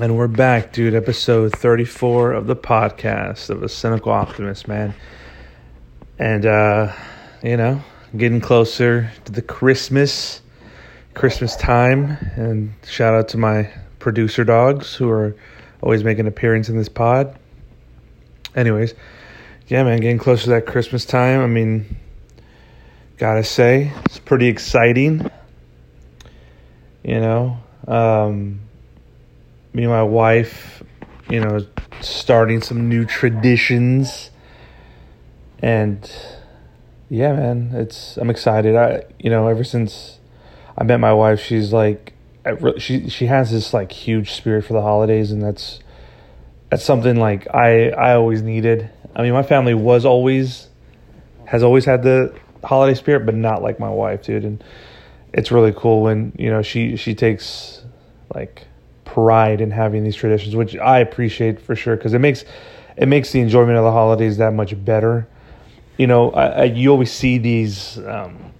And we're back, dude. Episode 34 of the podcast of a cynical optimist, man. And, uh, you know, getting closer to the Christmas, Christmas time. And shout out to my producer dogs who are always making an appearance in this pod. Anyways, yeah, man, getting closer to that Christmas time. I mean, gotta say, it's pretty exciting. You know, um, me and my wife, you know, starting some new traditions. And yeah, man, it's I'm excited. I you know, ever since I met my wife, she's like she she has this like huge spirit for the holidays and that's that's something like I I always needed. I mean, my family was always has always had the holiday spirit, but not like my wife, dude. And it's really cool when, you know, she she takes like pride in having these traditions, which I appreciate for sure because it makes it makes the enjoyment of the holidays that much better. You know, I, I, you always see these um,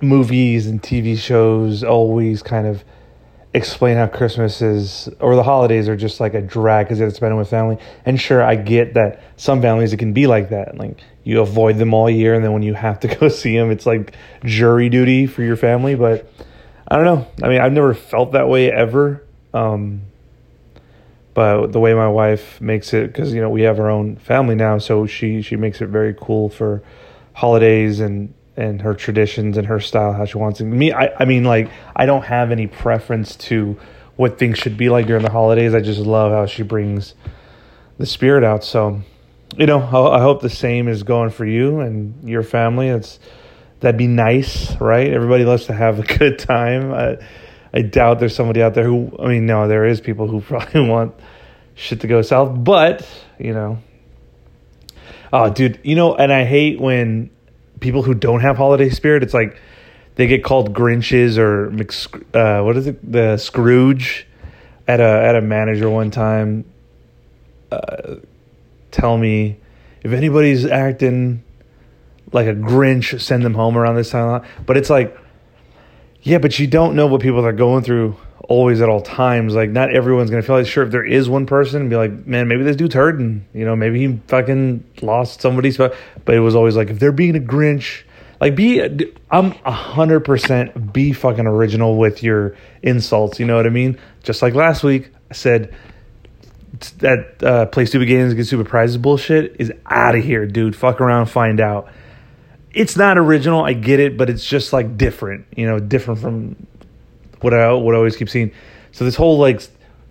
movies and TV shows always kind of explain how Christmas is or the holidays are just like a drag because it's spending with family. And sure, I get that some families it can be like that. Like you avoid them all year, and then when you have to go see them, it's like jury duty for your family. But I don't know. I mean, I've never felt that way ever. Um, but the way my wife makes it, because you know we have our own family now, so she she makes it very cool for holidays and and her traditions and her style how she wants it. Me, I I mean like I don't have any preference to what things should be like during the holidays. I just love how she brings the spirit out. So, you know, I, hope the same is going for you and your family. It's that'd be nice, right? Everybody loves to have a good time. I doubt there's somebody out there who, I mean, no, there is people who probably want shit to go south, but, you know. Oh, dude, you know, and I hate when people who don't have holiday spirit, it's like they get called Grinches or uh, what is it, the Scrooge at a at a manager one time. Uh, tell me if anybody's acting like a Grinch, send them home around this time. But it's like yeah, but you don't know what people are going through always at all times. Like, not everyone's gonna feel like sure if there is one person, be like, man, maybe this dude's hurting. You know, maybe he fucking lost somebody's. But it was always like, if they're being a Grinch, like be. I'm a hundred percent be fucking original with your insults. You know what I mean? Just like last week, I said that uh, play stupid games, get stupid prizes bullshit is out of here, dude. Fuck around, find out it's not original. I get it, but it's just like different, you know, different from what I what I always keep seeing. So this whole like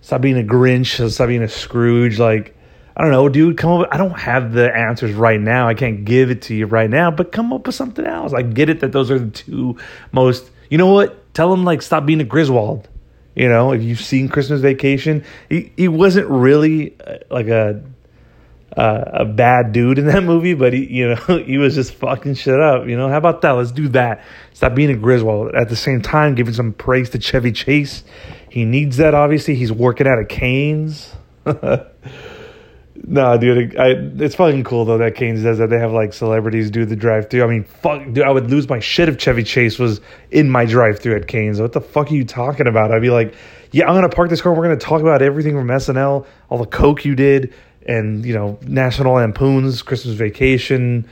stop being a Grinch, stop being a Scrooge, like I don't know, dude. Come up. I don't have the answers right now. I can't give it to you right now, but come up with something else. I get it that those are the two most. You know what? Tell them like stop being a Griswold. You know, if you've seen Christmas Vacation, he he wasn't really uh, like a uh, a bad dude in that movie, but he, you know, he was just fucking shit up. You know, how about that? Let's do that. Stop being a Griswold. At the same time, giving some praise to Chevy Chase. He needs that. Obviously, he's working out of Cane's. nah, dude, I, it's fucking cool though that Cane's does that. They have like celebrities do the drive-through. I mean, fuck, dude, I would lose my shit if Chevy Chase was in my drive-through at Cane's. What the fuck are you talking about? I'd be like, yeah, I'm gonna park this car. We're gonna talk about everything from SNL, all the coke you did and you know National Lampoon's Christmas Vacation,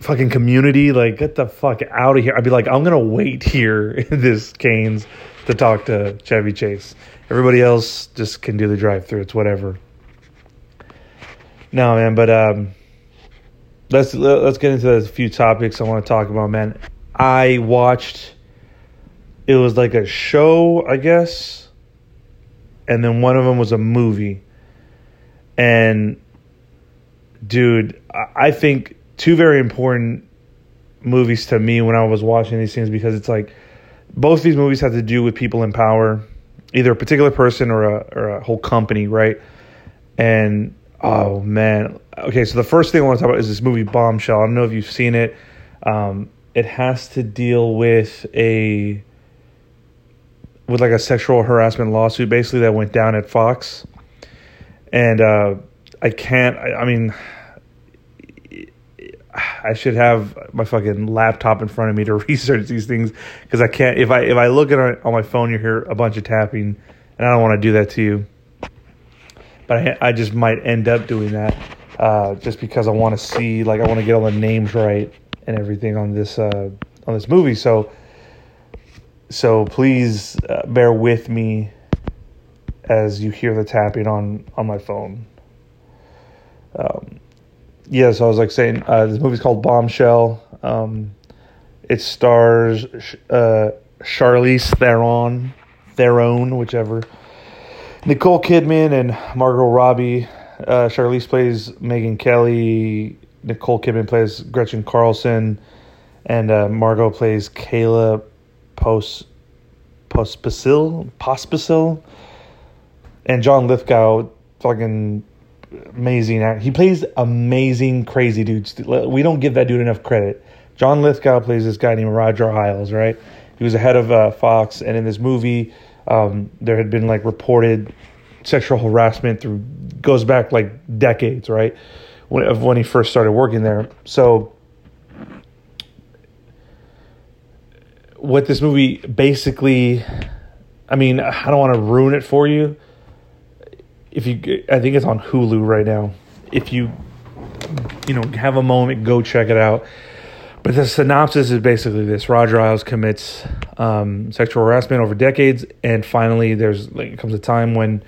fucking Community. Like, get the fuck out of here! I'd be like, I'm gonna wait here in this Cane's to talk to Chevy Chase. Everybody else just can do the drive-through. It's whatever. No, man, but um, let's let's get into a few topics I want to talk about, man. I watched. It was like a show, I guess, and then one of them was a movie and dude, I think two very important movies to me when I was watching these things because it's like both these movies have to do with people in power, either a particular person or a or a whole company, right? And oh man, okay. So the first thing I want to talk about is this movie Bombshell. I don't know if you've seen it. Um, it has to deal with a with like a sexual harassment lawsuit, basically that went down at Fox and uh, I can't. I, I, mean, I should have my fucking laptop in front of me to research these things because I can't. If I if I look at it on my phone, you hear a bunch of tapping, and I don't want to do that to you. But I, I just might end up doing that, uh, just because I want to see, like, I want to get all the names right and everything on this uh, on this movie. So, so please uh, bear with me as you hear the tapping on on my phone. Um, yeah, so I was like saying, uh, this movie's called Bombshell. Um, it stars uh, Charlize Theron, Theron, whichever. Nicole Kidman and Margot Robbie. Uh, Charlize plays Megyn Kelly. Nicole Kidman plays Gretchen Carlson, and uh, Margot plays Kayla Post Pospisil and John Lithgow, fucking amazing. Act. He plays amazing, crazy dudes. We don't give that dude enough credit. John Lithgow plays this guy named Roger Ailes, right? He was the head of uh, Fox, and in this movie, um, there had been like reported sexual harassment through goes back like decades, right? When, of when he first started working there. So, what this movie basically, I mean, I don't want to ruin it for you. If you, I think it's on Hulu right now. If you, you know, have a moment, go check it out. But the synopsis is basically this: Roger Ailes commits um, sexual harassment over decades, and finally, there's like comes a time when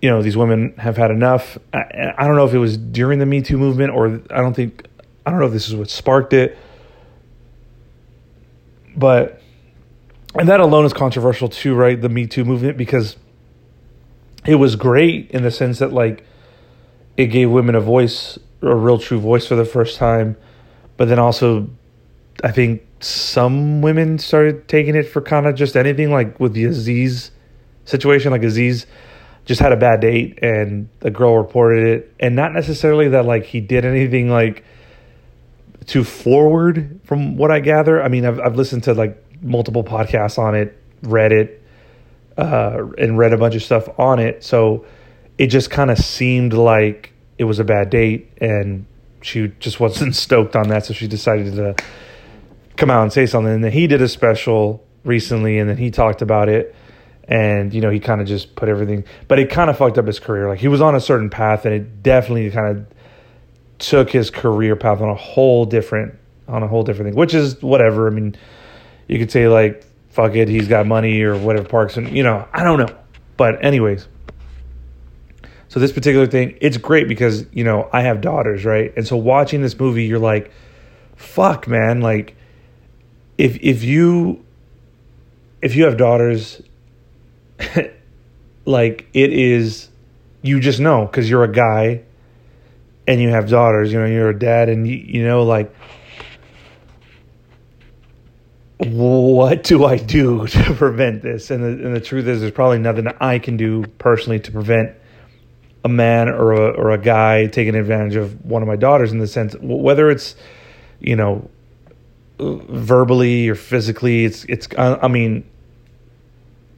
you know these women have had enough. I, I don't know if it was during the Me Too movement, or I don't think I don't know if this is what sparked it, but and that alone is controversial too, right? The Me Too movement because it was great in the sense that like it gave women a voice, a real true voice for the first time, but then also I think some women started taking it for kind of just anything, like with the Aziz situation. Like Aziz just had a bad date, and the girl reported it, and not necessarily that like he did anything like too forward, from what I gather. I mean, I've I've listened to like multiple podcasts on it, read it, uh, and read a bunch of stuff on it, so it just kind of seemed like it was a bad date, and she just wasn't stoked on that, so she decided to come out and say something. And then he did a special recently, and then he talked about it. And you know, he kind of just put everything, but it kind of fucked up his career. Like he was on a certain path, and it definitely kind of took his career path on a whole different, on a whole different thing. Which is whatever. I mean, you could say like, "Fuck it," he's got money or whatever. Parks and you know, I don't know. But anyways, so this particular thing, it's great because you know I have daughters, right? And so watching this movie, you're like, "Fuck, man!" Like if if you if you have daughters like it is you just know because you're a guy and you have daughters you know you're a dad and you, you know like what do i do to prevent this and the, and the truth is there's probably nothing i can do personally to prevent a man or a, or a guy taking advantage of one of my daughters in the sense whether it's you know verbally or physically. It's it's I mean,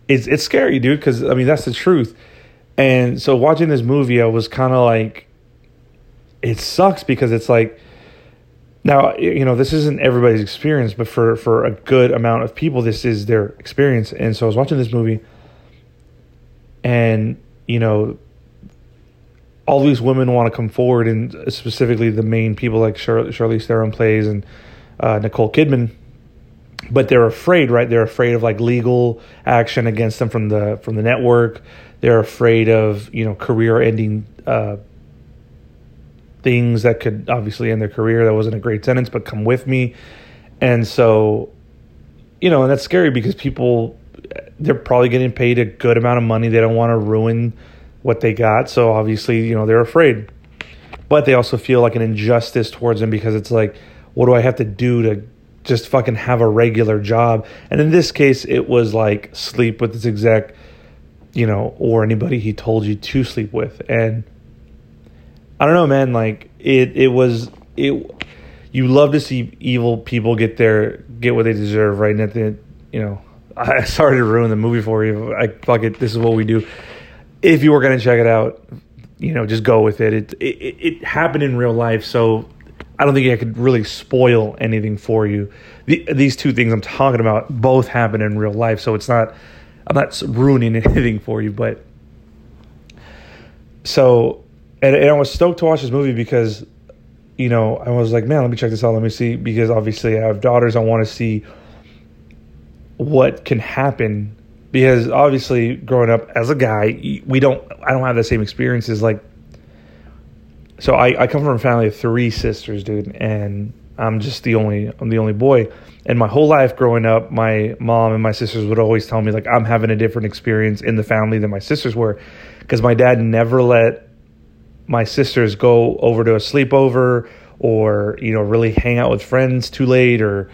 it's it's scary, dude. Because I mean that's the truth. And so watching this movie, I was kind of like, it sucks because it's like. Now you know this isn't everybody's experience, but for for a good amount of people, this is their experience. And so I was watching this movie, and you know, all these women want to come forward, and specifically the main people like Char- Charlize Theron plays and uh, Nicole Kidman, but they're afraid, right? They're afraid of like legal action against them from the from the network. They're afraid of you know career-ending uh, things that could obviously end their career. That wasn't a great sentence, but come with me. And so, you know, and that's scary because people they're probably getting paid a good amount of money. They don't want to ruin what they got, so obviously, you know, they're afraid. But they also feel like an injustice towards them because it's like what do I have to do to just fucking have a regular job? And in this case, it was like sleep with this exec, you know, or anybody he told you to sleep with. And I don't know, man, like it it was it you love to see evil people get their get what they deserve, right? And at the you know, I sorry to ruin the movie for you. I fuck it, this is what we do. If you were gonna check it out, you know, just go with it. It it, it happened in real life, so I don't think I could really spoil anything for you. The, these two things I'm talking about both happen in real life, so it's not I'm not ruining anything for you, but so and, and I was stoked to watch this movie because you know I was like, man, let me check this out. Let me see because obviously I have daughters. I want to see what can happen because obviously growing up as a guy, we don't. I don't have the same experiences like. So I, I come from a family of three sisters, dude, and I'm just the only I'm the only boy. And my whole life growing up, my mom and my sisters would always tell me like I'm having a different experience in the family than my sisters were, because my dad never let my sisters go over to a sleepover or you know really hang out with friends too late or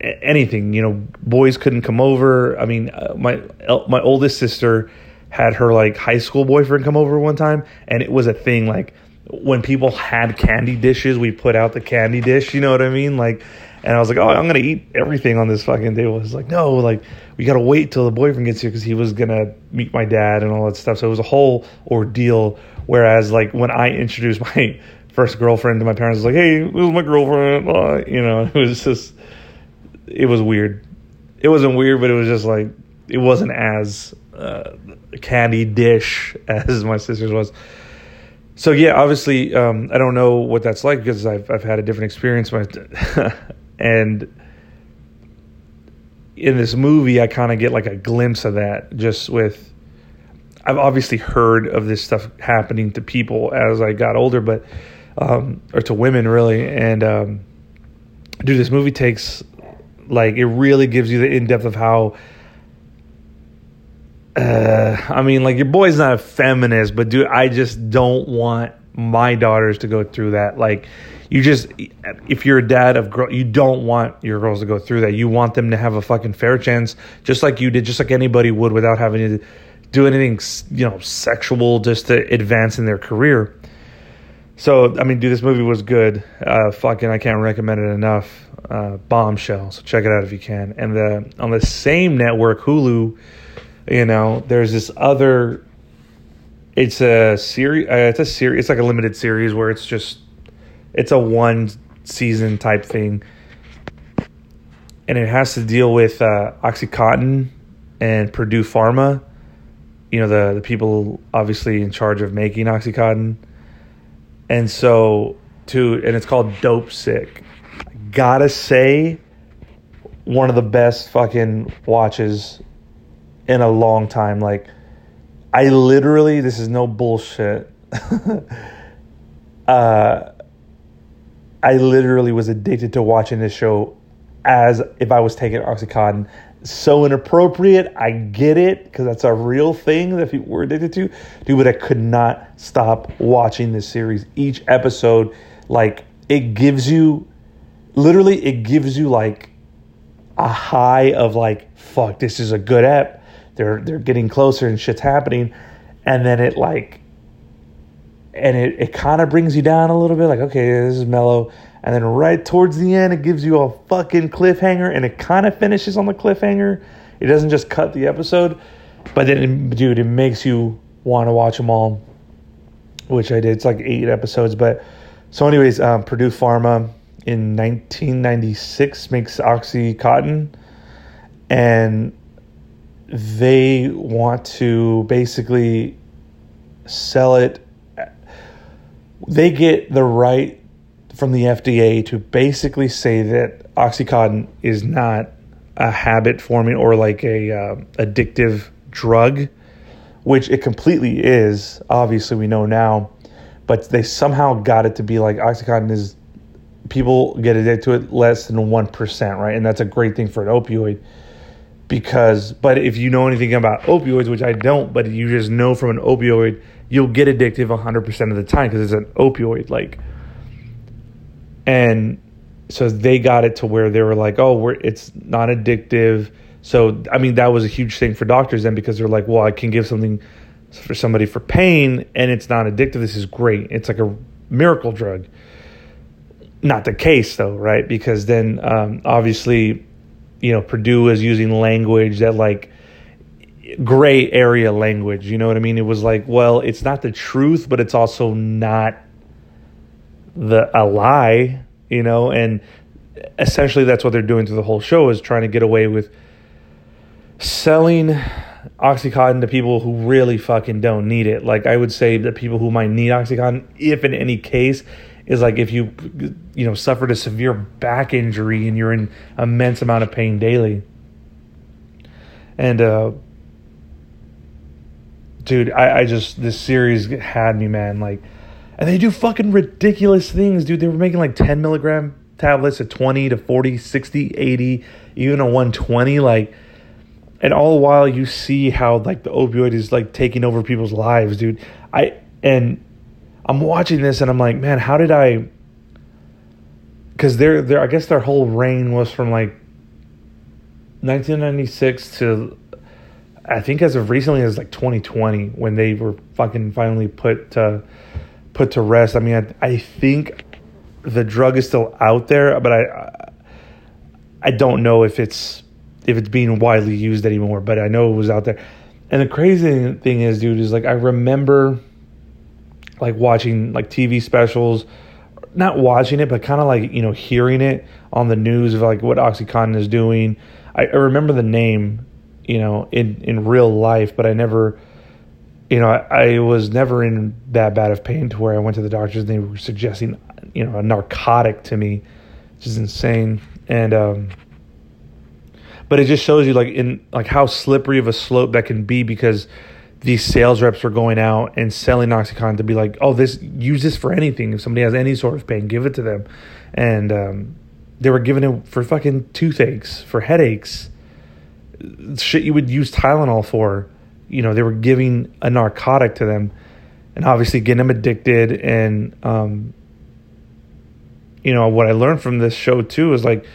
anything. You know, boys couldn't come over. I mean, uh, my my oldest sister had her like high school boyfriend come over one time, and it was a thing like when people had candy dishes, we put out the candy dish. You know what I mean? Like, and I was like, oh, I'm gonna eat everything on this fucking table. It's like, no, like we gotta wait till the boyfriend gets here because he was gonna meet my dad and all that stuff. So it was a whole ordeal. Whereas, like when I introduced my first girlfriend to my parents, was like, hey, this is my girlfriend. Uh, you know, it was just, it was weird. It wasn't weird, but it was just like it wasn't as uh, candy dish as my sister's was so yeah, obviously, um, I don't know what that's like because I've I've had a different experience, and in this movie, I kind of get like a glimpse of that just with. I've obviously heard of this stuff happening to people as I got older, but um, or to women really, and um, dude, this movie takes like it really gives you the in depth of how uh, I mean, like your boy's not a feminist, but dude, I just don't want my daughters to go through that. Like, you just, if you're a dad of girl, you don't want your girls to go through that. You want them to have a fucking fair chance, just like you did, just like anybody would, without having to do anything, you know, sexual, just to advance in their career. So, I mean, dude, this movie was good. Uh, fucking, I can't recommend it enough. Uh, bombshell. So check it out if you can. And the on the same network, Hulu you know, there's this other. It's a series. Uh, it's a series. It's like a limited series where it's just, it's a one season type thing, and it has to deal with uh, OxyContin and Purdue Pharma. You know the the people obviously in charge of making OxyContin, and so to and it's called Dopesick. Gotta say, one of the best fucking watches in a long time. Like, I literally, this is no bullshit. uh, I literally was addicted to watching this show as if I was taking Oxycontin. So inappropriate. I get it because that's a real thing that people were addicted to. Dude, but I could not stop watching this series. Each episode, like, it gives you, literally, it gives you like a high of like, fuck, this is a good app they're they're getting closer and shit's happening and then it like and it, it kind of brings you down a little bit like okay this is mellow and then right towards the end it gives you a fucking cliffhanger and it kind of finishes on the cliffhanger it doesn't just cut the episode but then dude it makes you want to watch them all which i did it's like eight episodes but so anyways um, purdue pharma in 1996 makes oxycontin and they want to basically sell it. They get the right from the FDA to basically say that Oxycontin is not a habit forming or like a uh, addictive drug, which it completely is. Obviously, we know now, but they somehow got it to be like Oxycontin is people get addicted to it less than one percent, right? And that's a great thing for an opioid because but if you know anything about opioids which i don't but you just know from an opioid you'll get addictive 100% of the time because it's an opioid like and so they got it to where they were like oh we're it's not addictive. So i mean that was a huge thing for doctors then because they're like well i can give something for somebody for pain and it's not addictive. This is great. It's like a miracle drug. Not the case though right? Because then um, obviously you know, Purdue is using language that like gray area language. You know what I mean? It was like, well, it's not the truth, but it's also not the a lie. You know, and essentially that's what they're doing through the whole show is trying to get away with selling Oxycontin to people who really fucking don't need it. Like I would say that people who might need Oxycontin, if in any case, is like if you you know suffered a severe back injury and you're in immense amount of pain daily. And uh dude, I, I just this series had me, man. Like and they do fucking ridiculous things, dude. They were making like 10 milligram tablets at 20 to 40, 60, 80, even a 120. Like and all the while you see how like the opioid is like taking over people's lives, dude. I and I'm watching this and I'm like, man, how did I? Because their their I guess their whole reign was from like 1996 to I think as of recently as like 2020 when they were fucking finally put to, put to rest. I mean, I, I think the drug is still out there, but I I don't know if it's if it's being widely used anymore, but I know it was out there. And the crazy thing is, dude, is like I remember like watching like TV specials, not watching it, but kind of like, you know, hearing it on the news of like what Oxycontin is doing. I, I remember the name, you know, in, in real life, but I never, you know, I, I was never in that bad of pain to where I went to the doctors and they were suggesting, you know, a narcotic to me, which is insane. And, um, but it just shows you like in like how slippery of a slope that can be because these sales reps were going out and selling Oxycontin to be like, oh, this use this for anything. If somebody has any sort of pain, give it to them. And um, they were giving it for fucking toothaches, for headaches, shit you would use Tylenol for. You know, they were giving a narcotic to them, and obviously getting them addicted. And um, you know what I learned from this show too is like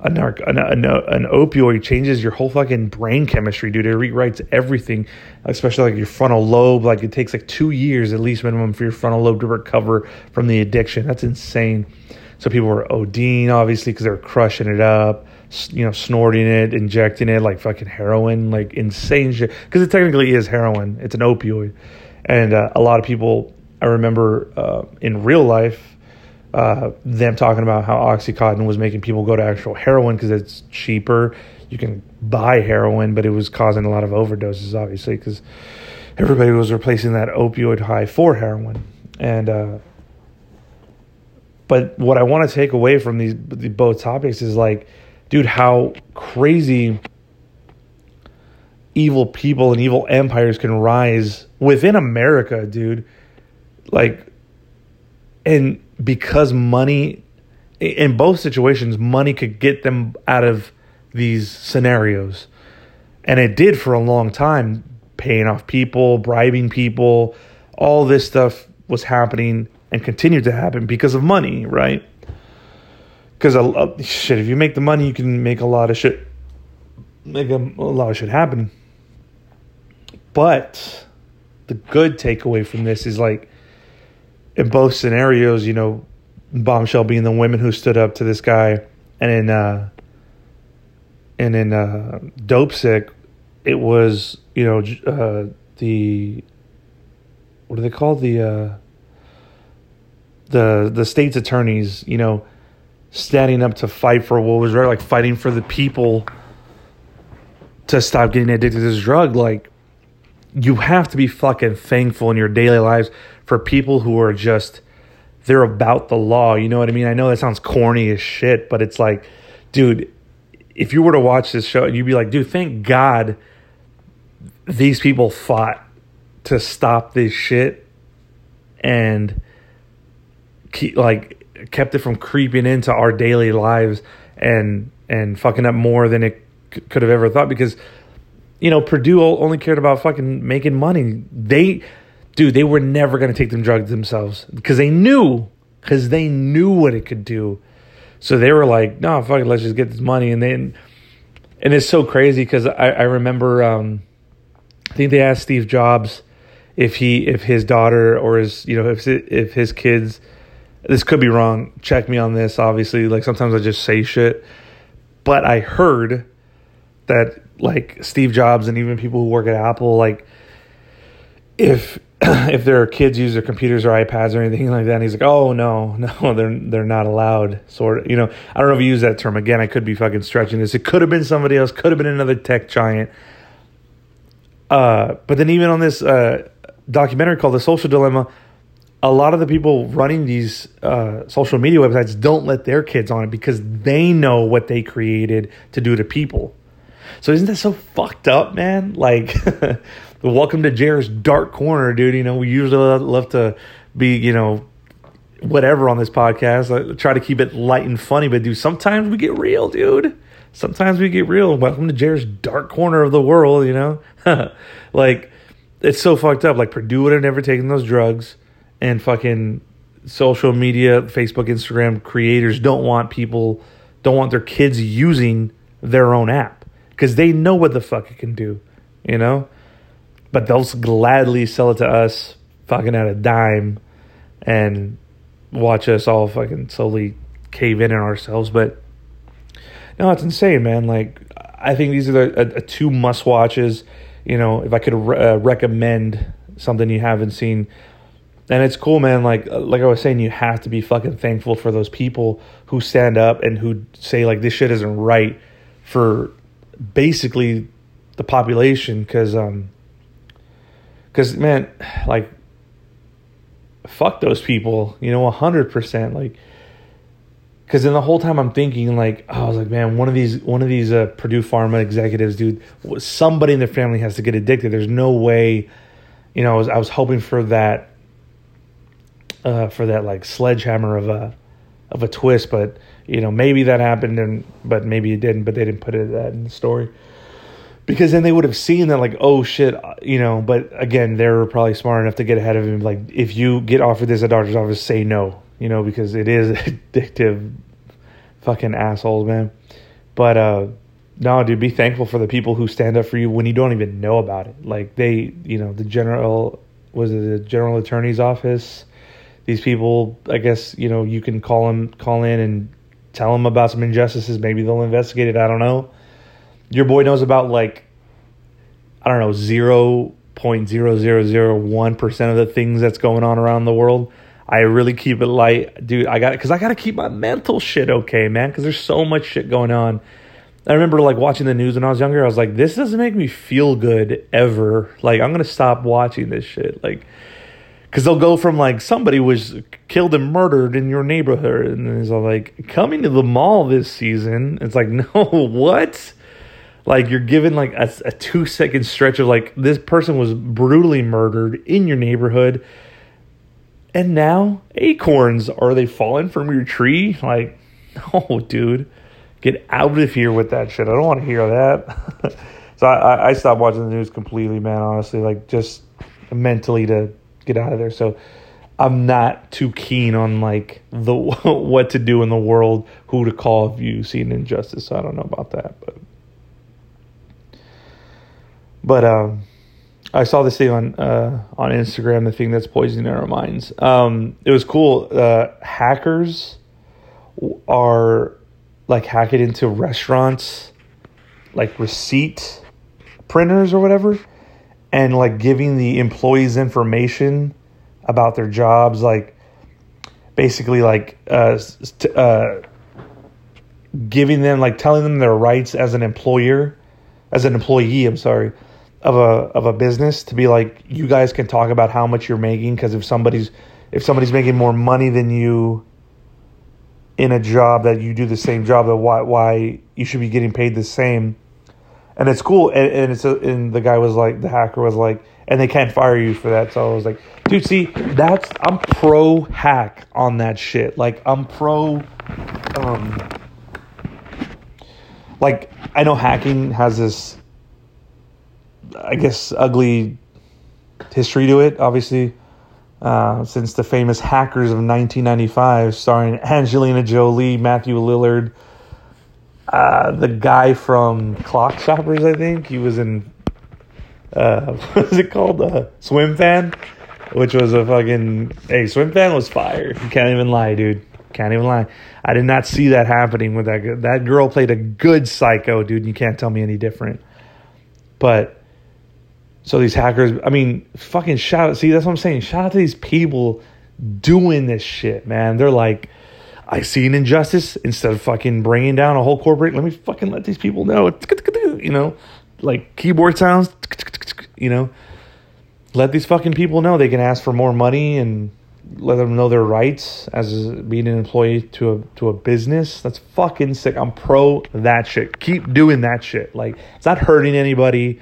a narc an, an, an opioid changes your whole fucking brain chemistry, dude. It rewrites everything, especially like your frontal lobe. Like it takes like two years at least minimum for your frontal lobe to recover from the addiction. That's insane. So people were ODing obviously because they were crushing it up, you know, snorting it, injecting it like fucking heroin, like insane shit. Because it technically is heroin. It's an opioid, and uh, a lot of people I remember uh, in real life uh, them talking about how Oxycontin was making people go to actual heroin because it's cheaper. You can buy heroin, but it was causing a lot of overdoses, obviously, because everybody was replacing that opioid high for heroin. And, uh, but what I want to take away from these the, both topics is like, dude, how crazy evil people and evil empires can rise within America, dude. Like, and because money in both situations money could get them out of these scenarios. And it did for a long time paying off people bribing people. All this stuff was happening and continued to happen because of money right because shit if you make the money you can make a lot of shit make a, a lot of shit happen. But the good takeaway from this is like in both scenarios, you know, bombshell being the women who stood up to this guy, and in uh, and in uh, Dopesick, it was you know uh, the what do they call the uh, the the state's attorneys, you know, standing up to fight for what was right, like fighting for the people to stop getting addicted to this drug, like you have to be fucking thankful in your daily lives for people who are just they're about the law. You know what I mean? I know that sounds corny as shit, but it's like, dude, if you were to watch this show, you'd be like, dude, thank God these people fought to stop this shit and keep like kept it from creeping into our daily lives and and fucking up more than it c- could have ever thought because you know, Purdue only cared about fucking making money. They, dude, they were never going to take them drugs themselves because they knew, because they knew what it could do. So they were like, no, fuck it, let's just get this money. And then, and it's so crazy because I, I remember, um, I think they asked Steve Jobs if he, if his daughter or his, you know, if, if his kids, this could be wrong. Check me on this, obviously. Like sometimes I just say shit. But I heard that like Steve Jobs and even people who work at Apple, like if if their kids use their computers or iPads or anything like that, and he's like, "Oh no, no, they're they're not allowed." Sort of, you know. I don't know if he use that term again. I could be fucking stretching this. It could have been somebody else. Could have been another tech giant. Uh, but then even on this uh, documentary called The Social Dilemma, a lot of the people running these uh, social media websites don't let their kids on it because they know what they created to do to people. So isn't that so fucked up, man? Like, welcome to Jared's dark corner, dude. You know, we usually love to be, you know, whatever on this podcast. I try to keep it light and funny, but dude, sometimes we get real, dude. Sometimes we get real. Welcome to Jared's dark corner of the world, you know? like, it's so fucked up. Like, Purdue would have never taken those drugs and fucking social media, Facebook, Instagram creators don't want people, don't want their kids using their own app because they know what the fuck it can do, you know? But they'll gladly sell it to us fucking at a dime and watch us all fucking slowly cave in on ourselves. But no, it's insane, man. Like, I think these are the uh, two must watches. You know, if I could re- uh, recommend something you haven't seen, and it's cool, man. Like like I was saying, you have to be fucking thankful for those people who stand up and who say like this shit isn't right for basically the population. Because um, because man, like fuck those people. You know, hundred percent. Like because then the whole time I'm thinking like I was like man one of these one of these uh, Purdue Pharma executives dude somebody in their family has to get addicted there's no way you know I was I was hoping for that uh, for that like sledgehammer of a of a twist, but you know maybe that happened and but maybe it didn't, but they didn't put it that in the story. Because then they would have seen that like oh shit you know but again they were probably smart enough to get ahead of him. Like if you get offered this at doctor's office say no you know because it is addictive fucking assholes man. But uh no dude be thankful for the people who stand up for you when you don't even know about it. Like they you know the general was it the general attorney's office these people, I guess, you know, you can call them, call in and tell them about some injustices. Maybe they'll investigate it. I don't know. Your boy knows about like, I don't know, 0.0001% of the things that's going on around the world. I really keep it light, dude. I got because I got to keep my mental shit okay, man. Because there's so much shit going on. I remember like watching the news when I was younger. I was like, this doesn't make me feel good ever. Like I'm gonna stop watching this shit. Like because they'll go from like somebody was killed and murdered in your neighborhood, and then it's all like coming to the mall this season. It's like no, what? Like you're given like a, a two second stretch of like this person was brutally murdered in your neighborhood, and now acorns are they falling from your tree? Like, no, oh, dude, get out of here with that shit. I don't want to hear that. so I, I stopped watching the news completely, man. Honestly, like just mentally to get out of there. So I'm not too keen on like the what to do in the world, who to call if you see an injustice. So I don't know about that, but but um, I saw this thing on uh, on Instagram, the thing that's poisoning our minds. Um, it was cool. Uh, hackers are like hacking into restaurants, like receipt printers or whatever and like giving the employees information about their jobs, like basically like uh, uh, giving them like telling them their rights as an employer, as an employee. I'm sorry of a of a business to be like you guys can talk about how much you're making because if somebody's if somebody's making more money than you in a job that you do the same job that why why you should be getting paid the same and it's cool. And, and it's a, and the guy was like, the hacker was like, and they can't fire you for that. So I was like, dude, see, that's I'm pro hack on that shit. Like I'm pro. Um, like I know hacking has this, I guess, ugly history to it. Obviously, uh, since the famous Hackers of 1995, starring Angelina Jolie, Matthew Lillard uh, the guy from Clockstoppers, I think he was in. Uh, what is it called? Uh, Swim Fan, which was a fucking. Hey, Swim Fan was fire. You can't even lie, dude. Can't even lie. I did not see that happening with that. That girl played a good psycho, dude. You can't tell me any different. But so these hackers, I mean, fucking shout out. See, that's what I'm saying. Shout out to these people doing this shit, man. They're like I see an injustice instead of fucking bringing down a whole corporate. Let me fucking let these people know. You know, like keyboard sounds. you know, let these fucking people know they can ask for more money and let them know their rights as being an employee to a to a business. That's fucking sick. I'm pro that shit. Keep doing that shit. Like it's not hurting anybody.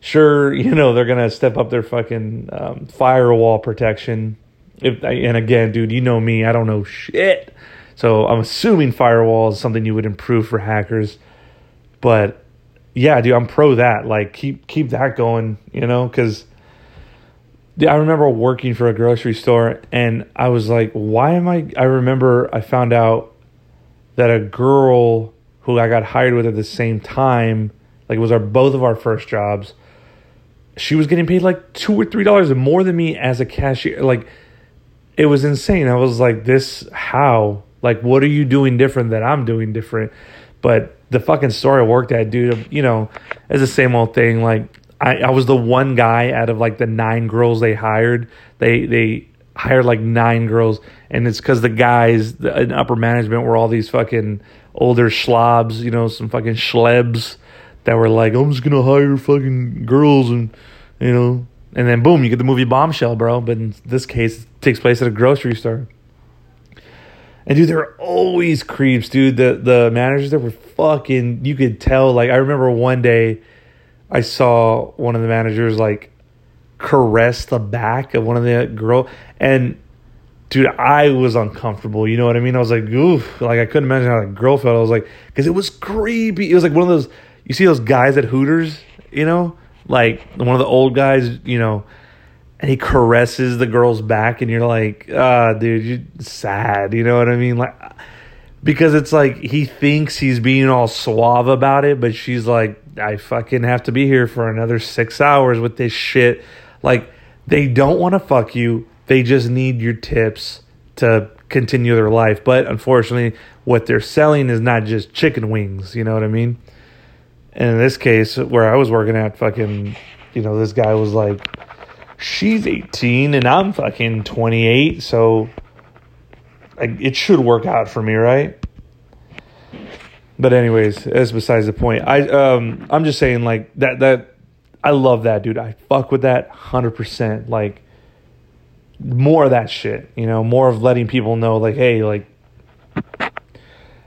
Sure, you know they're gonna step up their fucking um, firewall protection. If and again, dude, you know me. I don't know shit. So I'm assuming firewall is something you would improve for hackers. But yeah, dude, I'm pro that. Like keep keep that going. You know, because I remember working for a grocery store and I was like, why am I? I remember I found out that a girl who I got hired with at the same time, like it was our both of our first jobs, she was getting paid like two or three dollars more than me as a cashier. Like it was insane. I was like, this how? Like, what are you doing different that I'm doing different? But the fucking store I worked at, dude, you know, it's the same old thing. Like I, I was the one guy out of like the nine girls they hired. They they hired like nine girls, and it's because the guys the, in upper management were all these fucking older schlobs, you know, some fucking schlebs that were like, I'm just gonna hire fucking girls, and you know, and then boom, you get the movie Bombshell, bro. But in this case, it takes place at a grocery store. And dude, they're always creeps, dude. The the managers that were fucking you could tell. Like I remember one day I saw one of the managers like caress the back of one of the girl and dude i was uncomfortable you know what i mean i was like oof like i couldn't imagine how that girl felt i was like because it was creepy it was like one of those you see those guys at hooters you know like one of the old guys you know and he caresses the girl's back and you're like ah dude you're sad you know what i mean like because it's like he thinks he's being all suave about it but she's like I fucking have to be here for another six hours with this shit. Like, they don't want to fuck you. They just need your tips to continue their life. But unfortunately, what they're selling is not just chicken wings. You know what I mean? And in this case, where I was working at, fucking, you know, this guy was like, she's 18 and I'm fucking 28. So it should work out for me, right? But anyways, that's besides the point. I um I'm just saying like that that I love that dude. I fuck with that hundred percent. Like more of that shit, you know, more of letting people know like, hey, like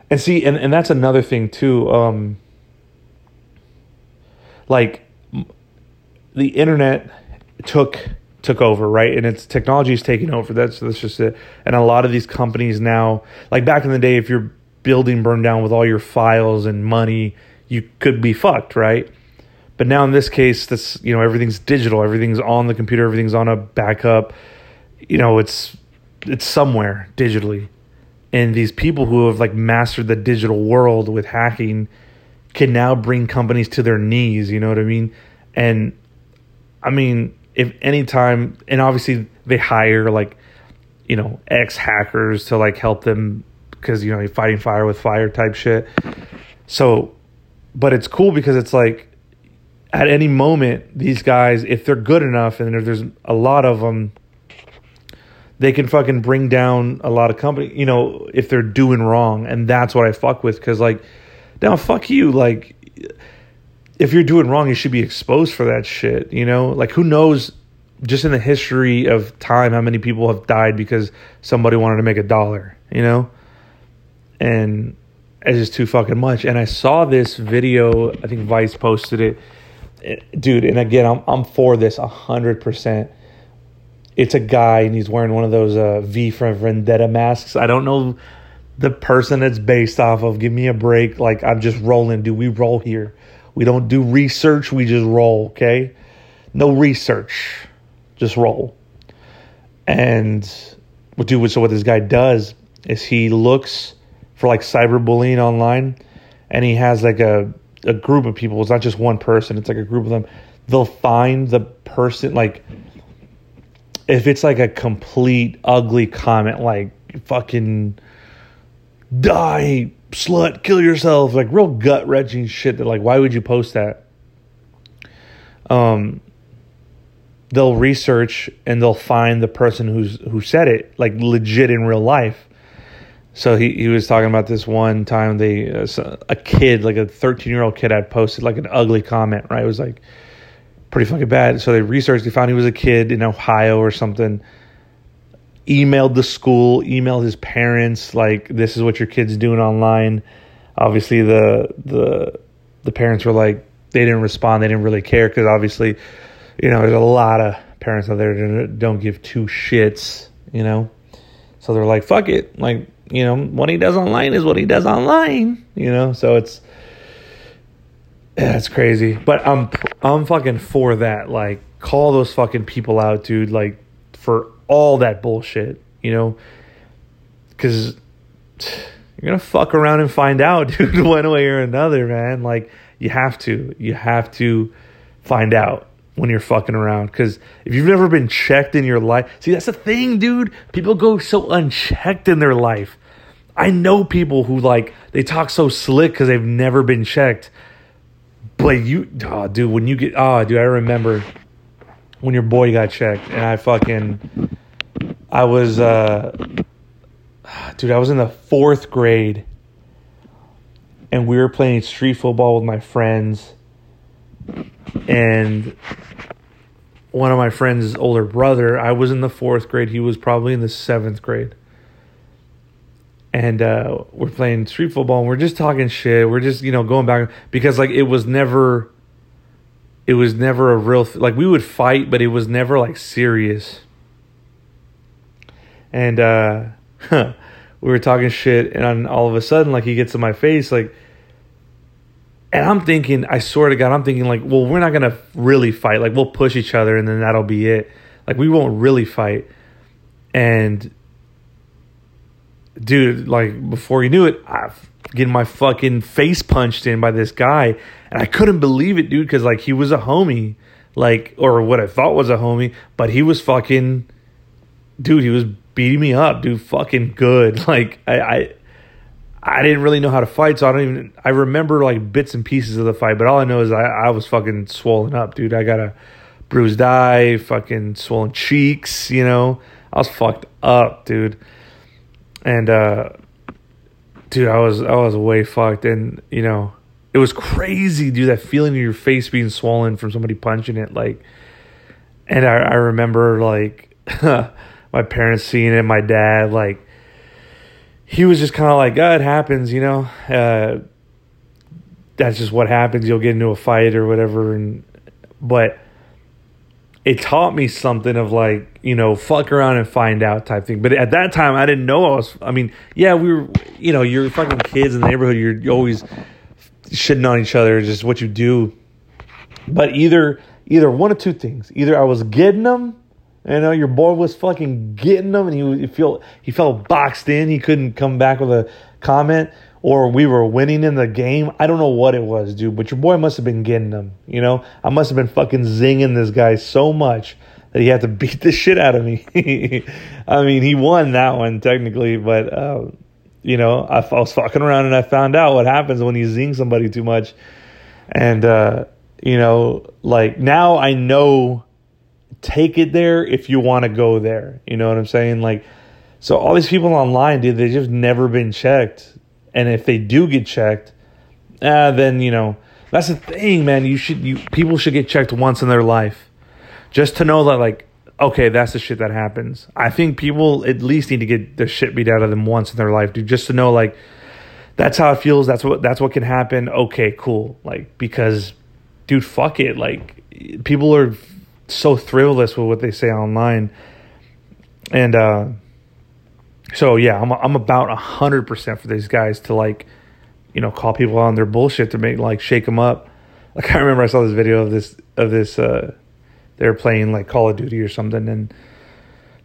and see and, and that's another thing too. Um like the internet took took over, right? And it's technology is taking over. That's that's just it. And a lot of these companies now, like back in the day, if you're building burned down with all your files and money, you could be fucked, right? But now in this case, this you know everything's digital, everything's on the computer, everything's on a backup. You know, it's it's somewhere digitally, and these people who have like mastered the digital world with hacking can now bring companies to their knees. You know what I mean? And I mean, if any time, and obviously they hire like you know ex hackers to like help them because you know you're fighting fire with fire type shit. So, but it's cool because it's like at any moment these guys, if they're good enough, and there's a lot of them, they can fucking bring down a lot of company. You know, if they're doing wrong, and that's what I fuck with because like, now fuck you, like. If you're doing wrong, you should be exposed for that shit. You know, like who knows just in the history of time how many people have died because somebody wanted to make a dollar, you know? and it's just too fucking much. And I saw this video. I think Vice posted it, dude. And again, I'm I'm for this hundred percent. It's a guy and he's wearing one of those uh, V for Vendetta masks. I don't know the person it's based off of. Give me a break. Like I'm just rolling. Do we roll here? We don't do research. We just roll. Okay, no research, just roll. And dude, so what this guy does is he looks for like cyberbullying online, and he has like a a group of people. It's not just one person. It's like a group of them. They'll find the person like if it's like a complete ugly comment like fucking die slut kill yourself like real gut wrenching shit that like why would you post that um they'll research and they'll find the person who's who said it like legit in real life so he, he was talking about this one time they uh, a kid like a 13 year old kid had posted like an ugly comment right it was like pretty fucking bad. So they researched. They found he was a kid in Ohio or something. Emailed the school, emailed his parents, like this is what your kid's doing online. Obviously, the the the parents were like they didn't respond. They didn't really care because obviously, you know, there's a lot of parents out there that don't give two shits. You know, so they're like, fuck it, like you know, what he does online is what he does online. You know, so it's yeah, it's crazy. But I'm I'm fucking for that. Like, call those fucking people out, dude. Like, for all that bullshit, you know, because you're gonna fuck around and find out, dude, one way or another, man. Like, you have to, you have to find out when you're fucking around. Because if you've never been checked in your life, see, that's the thing, dude. People go so unchecked in their life. I know people who like they talk so slick because they've never been checked. But you, oh, dude, when you get, oh, dude, I remember when your boy got checked, and I fucking, I was, uh, dude, I was in the fourth grade, and we were playing street football with my friends, and one of my friends' older brother, I was in the fourth grade, he was probably in the seventh grade and uh, we're playing street football and we're just talking shit. We're just you know going back because like it was never, it was never a real th- like we would fight, but it was never like serious. And uh, we were talking shit, and all of a sudden, like he gets in my face, like, and I'm thinking, I swear to God, I'm thinking like, well, we're not gonna really fight. Like we'll push each other, and then that'll be it. Like we won't really fight, and dude, like before you knew it, I getting my fucking face punched in by this guy, and I couldn't believe it, dude, because like he was a homie, like or what I thought was a homie, but he was fucking, dude, he was beating me up, dude, fucking good. Like I, I, I didn't really know how to fight, so I don't even. I remember like bits and pieces of the fight, but all I know is I, I was fucking swollen up, dude. I got a bruised eye, fucking swollen cheeks, you know. I was fucked up, dude and uh, dude, I was I was way fucked, and you know, it was crazy, dude. That feeling of your face being swollen from somebody punching it, like, and I, I remember like my parents seeing it, my dad, like, he was just kind of like, "God, it happens," you know. Uh, that's just what happens. You'll get into a fight or whatever, and but it taught me something of like you know fuck around and find out type thing but at that time i didn't know i was i mean yeah we were you know you're fucking kids in the neighborhood you're, you're always shitting on each other just what you do but either either one of two things either i was getting them you know your boy was fucking getting them and he, he he felt boxed in he couldn't come back with a comment or we were winning in the game. I don't know what it was, dude, but your boy must have been getting them. You know, I must have been fucking zinging this guy so much that he had to beat the shit out of me. I mean, he won that one technically, but uh, you know, I, I, was fucking around and I found out what happens when you zing somebody too much, and uh, you know, like now I know. Take it there if you want to go there. You know what I'm saying? Like, so all these people online, dude, they just never been checked and if they do get checked, uh, then you know that's the thing, man. You should you people should get checked once in their life, just to know that like okay, that's the shit that happens. I think people at least need to get the shit beat out of them once in their life, dude, just to know like that's how it feels. That's what that's what can happen. Okay, cool. Like because, dude, fuck it. Like people are so thrilless with what they say online, and uh so yeah, I'm I'm about hundred percent for these guys to like, you know, call people on their bullshit to make like shake them up. Like I remember I saw this video of this of this. uh They were playing like Call of Duty or something, and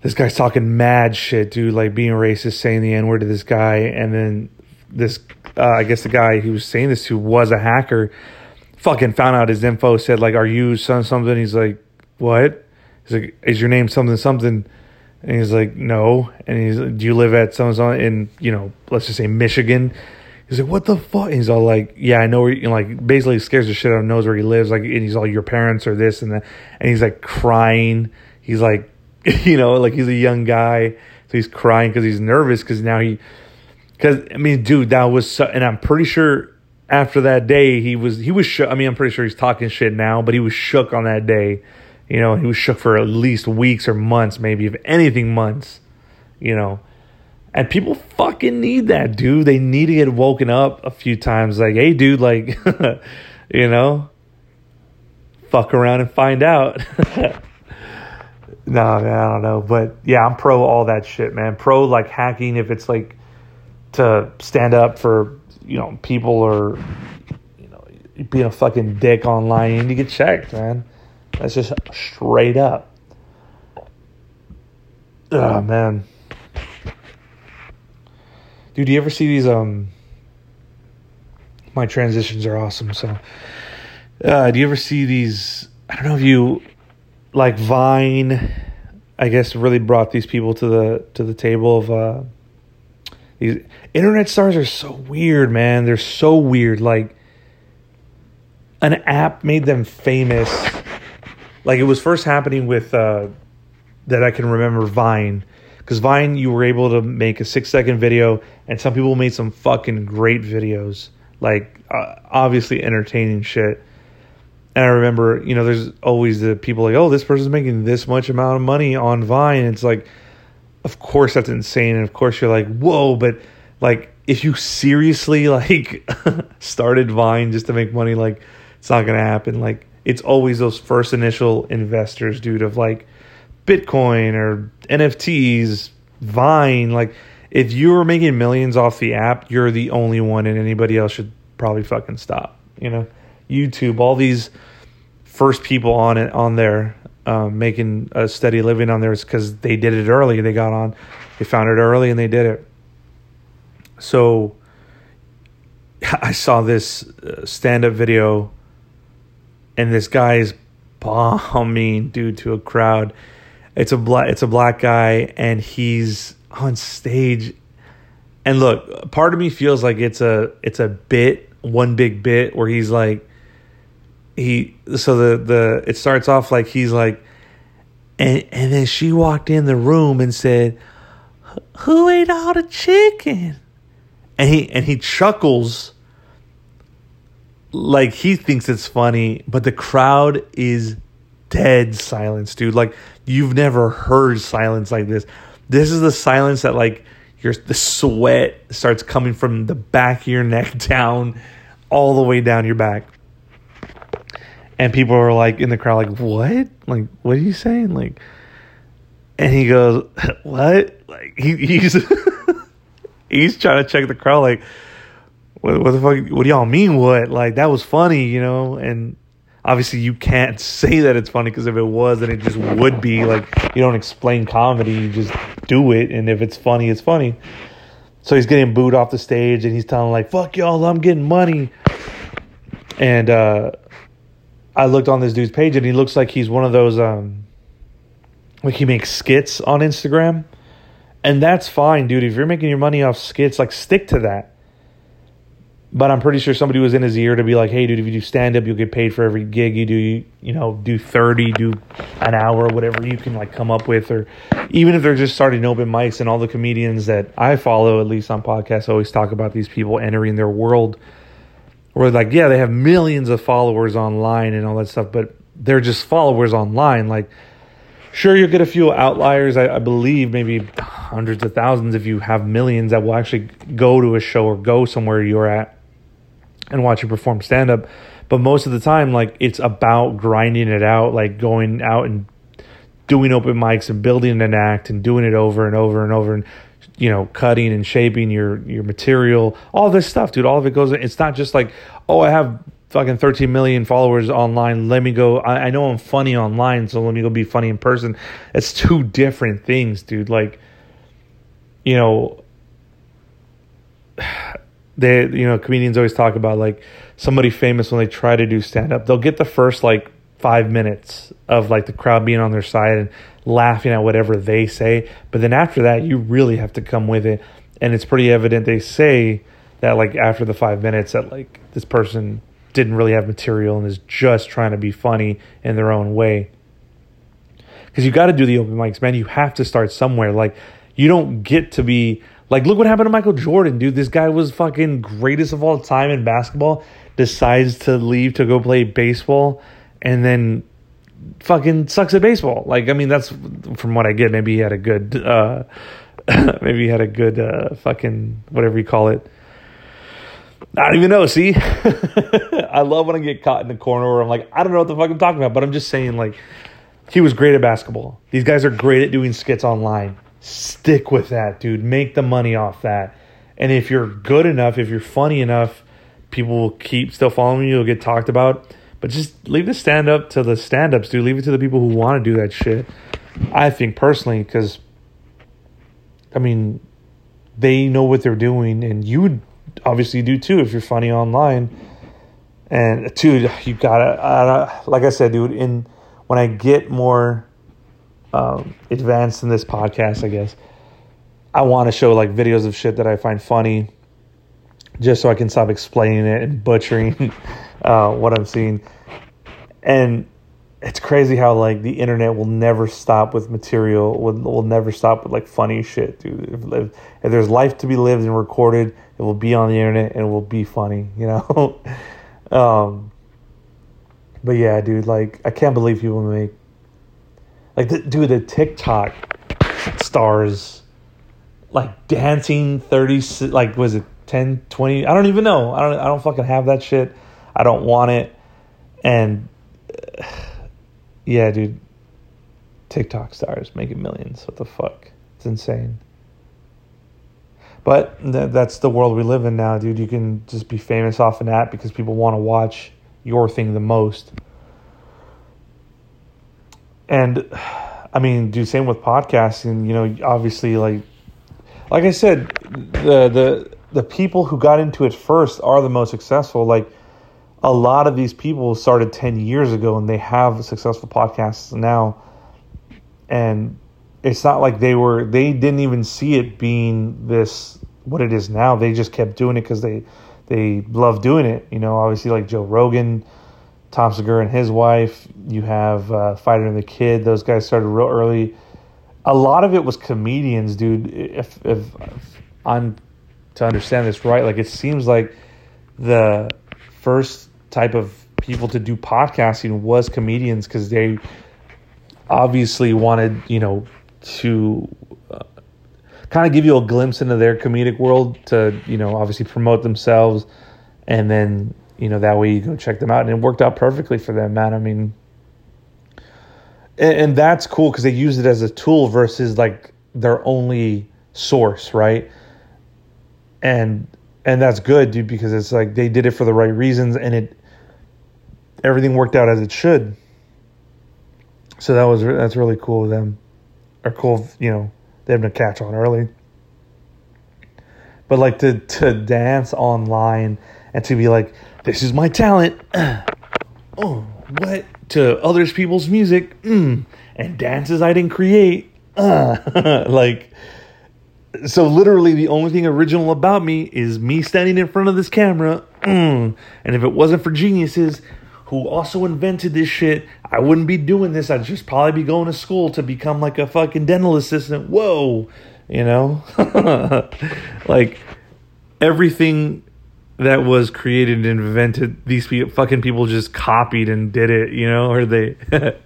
this guy's talking mad shit, dude, like being racist, saying the n word to this guy, and then this, uh, I guess the guy he was saying this to was a hacker. Fucking found out his info, said like, "Are you son something?" He's like, "What?" He's like, "Is your name something something?" And he's like, no. And he's, do you live at on in, you know, let's just say Michigan? He's like, what the fuck? And he's all like, yeah, I know where, you like, basically scares the shit out of him, knows where he lives. Like, and he's all, your parents or this and that. And he's like crying. He's like, you know, like he's a young guy. So he's crying because he's nervous because now he, because, I mean, dude, that was, so, and I'm pretty sure after that day, he was he was. I mean, I'm pretty sure he's talking shit now, but he was shook on that day. You know, he was shook for at least weeks or months, maybe if anything, months. You know, and people fucking need that, dude. They need to get woken up a few times. Like, hey, dude, like, you know, fuck around and find out. no, man, I don't know. But yeah, I'm pro all that shit, man. Pro like hacking if it's like to stand up for you know, people or you know, being a fucking dick online, you need to get checked, man. That's just straight up. Oh man. Dude, do you ever see these um my transitions are awesome, so uh do you ever see these I don't know if you like Vine I guess really brought these people to the to the table of uh these internet stars are so weird, man. They're so weird. Like an app made them famous. Like it was first happening with uh, that I can remember Vine. Because Vine, you were able to make a six second video, and some people made some fucking great videos, like uh, obviously entertaining shit. And I remember, you know, there's always the people like, oh, this person's making this much amount of money on Vine. It's like, of course that's insane and of course you're like whoa but like if you seriously like started vine just to make money like it's not gonna happen like it's always those first initial investors dude of like bitcoin or nfts vine like if you're making millions off the app you're the only one and anybody else should probably fucking stop you know youtube all these first people on it on there um, making a steady living on there is because they did it early. They got on, they found it early, and they did it. So I saw this uh, stand-up video, and this guy is bombing dude to a crowd. It's a black, it's a black guy, and he's on stage. And look, part of me feels like it's a it's a bit, one big bit where he's like he so the the it starts off like he's like and and then she walked in the room and said who ate all the chicken and he and he chuckles like he thinks it's funny but the crowd is dead silence dude. Like you've never heard silence like this. This is the silence that like your the sweat starts coming from the back of your neck down all the way down your back. And people are like in the crowd like what? Like what are you saying? Like and he goes what? Like he, he's he's trying to check the crowd like what, what the fuck what do y'all mean what like that was funny you know and obviously you can't say that it's funny because if it was then it just would be like you don't explain comedy you just do it and if it's funny it's funny so he's getting booed off the stage and he's telling like fuck y'all i'm getting money and uh I looked on this dude's page and he looks like he's one of those um like he makes skits on Instagram. And that's fine, dude. If you're making your money off skits, like stick to that. But I'm pretty sure somebody was in his ear to be like, "Hey, dude, if you do stand up, you'll get paid for every gig you do. You, you know, do thirty, do an hour, whatever you can like come up with, or even if they're just starting open mics. And all the comedians that I follow, at least on podcasts, always talk about these people entering their world where like yeah they have millions of followers online and all that stuff but they're just followers online like sure you'll get a few outliers I, I, believe maybe hundreds of thousands if you have millions that will actually go to a show or go somewhere you're at and watch you perform stand up but most of the time like it's about grinding it out like going out and doing open mics and building an act and doing it over and over and over and you know, cutting and shaping your your material, all this stuff, dude. All of it goes. It's not just like, oh, I have fucking 13 million followers online. Let me go. I, I know I'm funny online, so let me go be funny in person. It's two different things, dude. Like, you know, they, you know, comedians always talk about like somebody famous when they try to do stand up, they'll get the first like five minutes of like the crowd being on their side and laughing at whatever they say. But then after that, you really have to come with it. And it's pretty evident they say that like after the five minutes that like this person didn't really have material and is just trying to be funny in their own way. Because you got to do the open mics, man. You have to start somewhere. Like you don't get to be Like, look what happened to Michael Jordan, dude. This guy was fucking greatest of all time in basketball. Decides to leave to go play baseball, and then fucking sucks at baseball. Like, I mean, that's from what I get. Maybe he had a good, uh, maybe he had a good uh, fucking whatever you call it. I don't even know. See, I love when I get caught in the corner where I'm like, I don't know what the fuck I'm talking about, but I'm just saying, like, he was great at basketball. These guys are great at doing skits online. Stick with that, dude. Make the money off that. And if you're good enough, if you're funny enough, people will keep still following you. You'll get talked about. But just leave the stand up to the stand ups, dude. Leave it to the people who want to do that shit. I think personally, because, I mean, they know what they're doing, and you obviously do too if you're funny online. And dude, you gotta, uh, like I said, dude. In when I get more um, advanced in this podcast, I guess. I want to show like videos of shit that I find funny, just so I can stop explaining it and butchering uh, what I'm seeing. And it's crazy how like the internet will never stop with material will will never stop with like funny shit dude. If, if, if, there's life to be lived and recorded it will be on the internet and it will be funny you know? Um but yeah dude like i can't believe people make like the, dude the tiktok stars like dancing 30 like was it 10 20 i don't even know i don't i don't fucking have that shit i don't want it and uh, yeah, dude. TikTok stars making millions. What the fuck? It's insane. But th- that's the world we live in now, dude. You can just be famous off an app because people want to watch your thing the most. And I mean, do same with podcasting. You know, obviously, like, like I said, the the the people who got into it first are the most successful. Like, a lot of these people started 10 years ago and they have successful podcasts now and it's not like they were they didn't even see it being this what it is now they just kept doing it because they they love doing it you know obviously like joe rogan tom segura and his wife. You have uh, fighter and the kid. Those guys started real early. A lot of it was comedians dude. If, if, if i'm to understand this right like it seems like the first type of people to do podcasting was comedians because they obviously wanted, you know, to uh, kind of give you a glimpse into their comedic world to, you know, obviously promote themselves. And then, you know, that way you go check them out. And it worked out perfectly for them, man. I mean, and, and that's cool because they use it as a tool versus like their only source, right? And and that's good, dude, because it's like they did it for the right reasons, and it everything worked out as it should. So that was that's really cool of them, or cool, you know, them to catch on early. But like to to dance online and to be like, this is my talent. oh, what? To others people's music. Mm, and dances I didn't create. Uh, like so literally the only thing original about me is me standing in front of this camera. Mm. and if it wasn't for geniuses who also invented this shit i wouldn't be doing this. I'd just probably be going to school to become like a fucking dental assistant. Whoa you know? Like everything that was created and invented these people, fucking people just copied and did it you know or they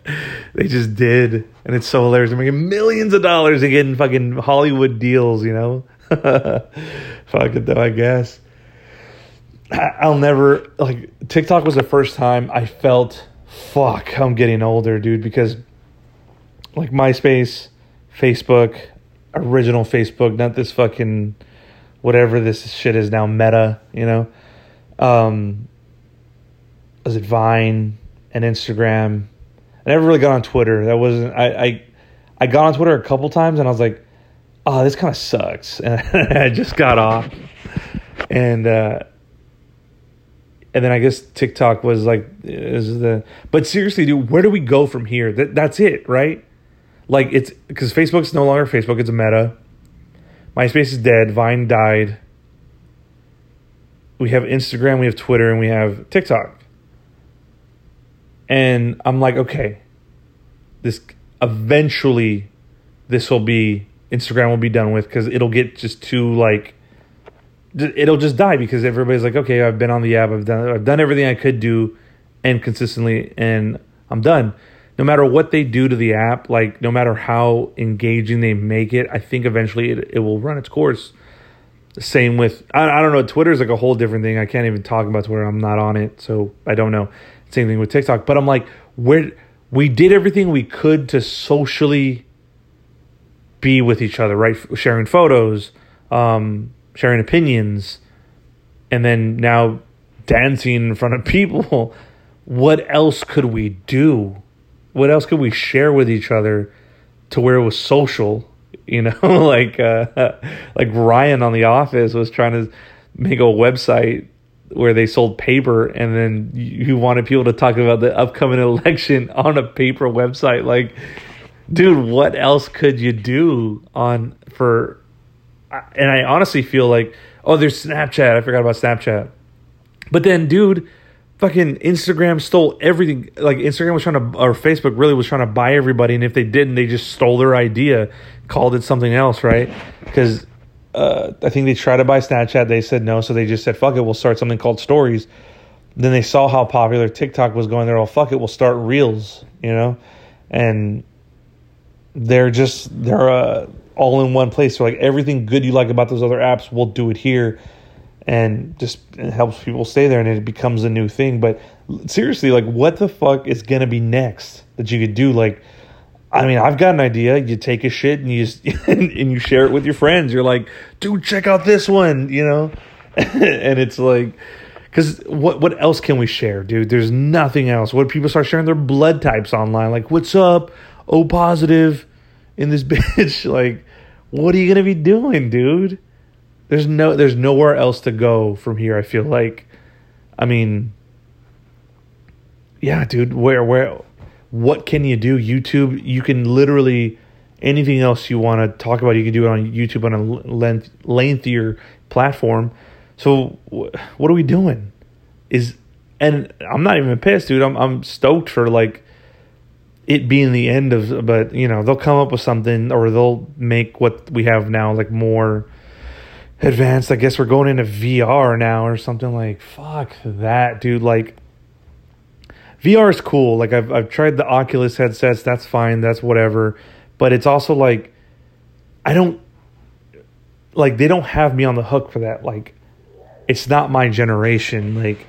they just did. And it's so hilarious. They're making millions of dollars and getting fucking hollywood deals you know? Fuck it though i guess. I'll never like tiktok was the first time i felt fuck i'm getting older dude because like myspace facebook original facebook not this fucking whatever this shit is now, Meta, you know. Um, was it Vine and Instagram? I never really got on Twitter. That wasn't I. I, I got on Twitter a couple times and I was like, oh, this kind of sucks, and I just got off. And uh, and then I guess TikTok was like is the. But seriously, dude, where do we go from here? That that's it, right? Like it's because Facebook's no longer Facebook; it's a Meta. MySpace is dead. Vine died. We have Instagram, we have Twitter, and we have TikTok. And I'm like, okay, this eventually this will be Instagram will be done with because it'll get just too like it'll just die because everybody's like, okay, I've been on the app, I've done I've done everything I could do, and consistently, and I'm done. No matter what they do to the app, like no matter how engaging they make it, I think eventually it, it will run its course. Same with I, I don't know. Twitter's like a whole different thing. I can't even talk about Twitter. I'm not on it, so I don't know. Same thing with TikTok. But I'm like, where we did everything we could to socially be with each other, right? Sharing photos, um, sharing opinions, and then now dancing in front of people. What else could we do? What else could we share with each other to where it was social? You know, like uh, like Ryan on The Office was trying to make a website where they sold paper, and then you wanted people to talk about the upcoming election on a paper website. Like, dude, what else could you do on for and I honestly feel like, oh, there's Snapchat. I forgot about Snapchat. But then, dude, fucking Instagram stole everything. Like Instagram was trying to, or Facebook really was trying to buy everybody, and if they didn't, they just stole their idea, called it something else, right? Because uh, I think they tried to buy Snapchat, they said no, so they just said, fuck it, we'll start something called Stories. Then they saw how popular TikTok was going. They're all, fuck it, we'll start Reels, you know, and they're just they're uh all in one place. So like everything good you like about those other apps, we'll do it here, and just helps people stay there, and it becomes a new thing. But seriously, like what the fuck is gonna be next that you could do? Like, I mean, I've got an idea. You take a shit and you just, and you share it with your friends. You're like, dude, check out this one, you know, and it's like. Because what what else can we share, dude? There's nothing else. What people start sharing their blood types online, like what's up, O positive, in this bitch. Like, what are you gonna be doing, dude? There's no there's nowhere else to go from here, I feel like. I mean Yeah, dude, where where what can you do? YouTube, you can literally anything else you want to talk about, you can do it on YouTube on a length, lengthier platform. So what are we doing? Is and I'm not even pissed, dude. I'm I'm stoked for like it being the end of but you know they'll come up with something or they'll make what we have now like more advanced. I guess we're going into vr now or something like fuck that dude. Like vr is cool. Like i've, I've tried the oculus headsets. That's fine. That's whatever. But it's also like i don't like they don't have me on the hook for that. Like it's not my generation. Like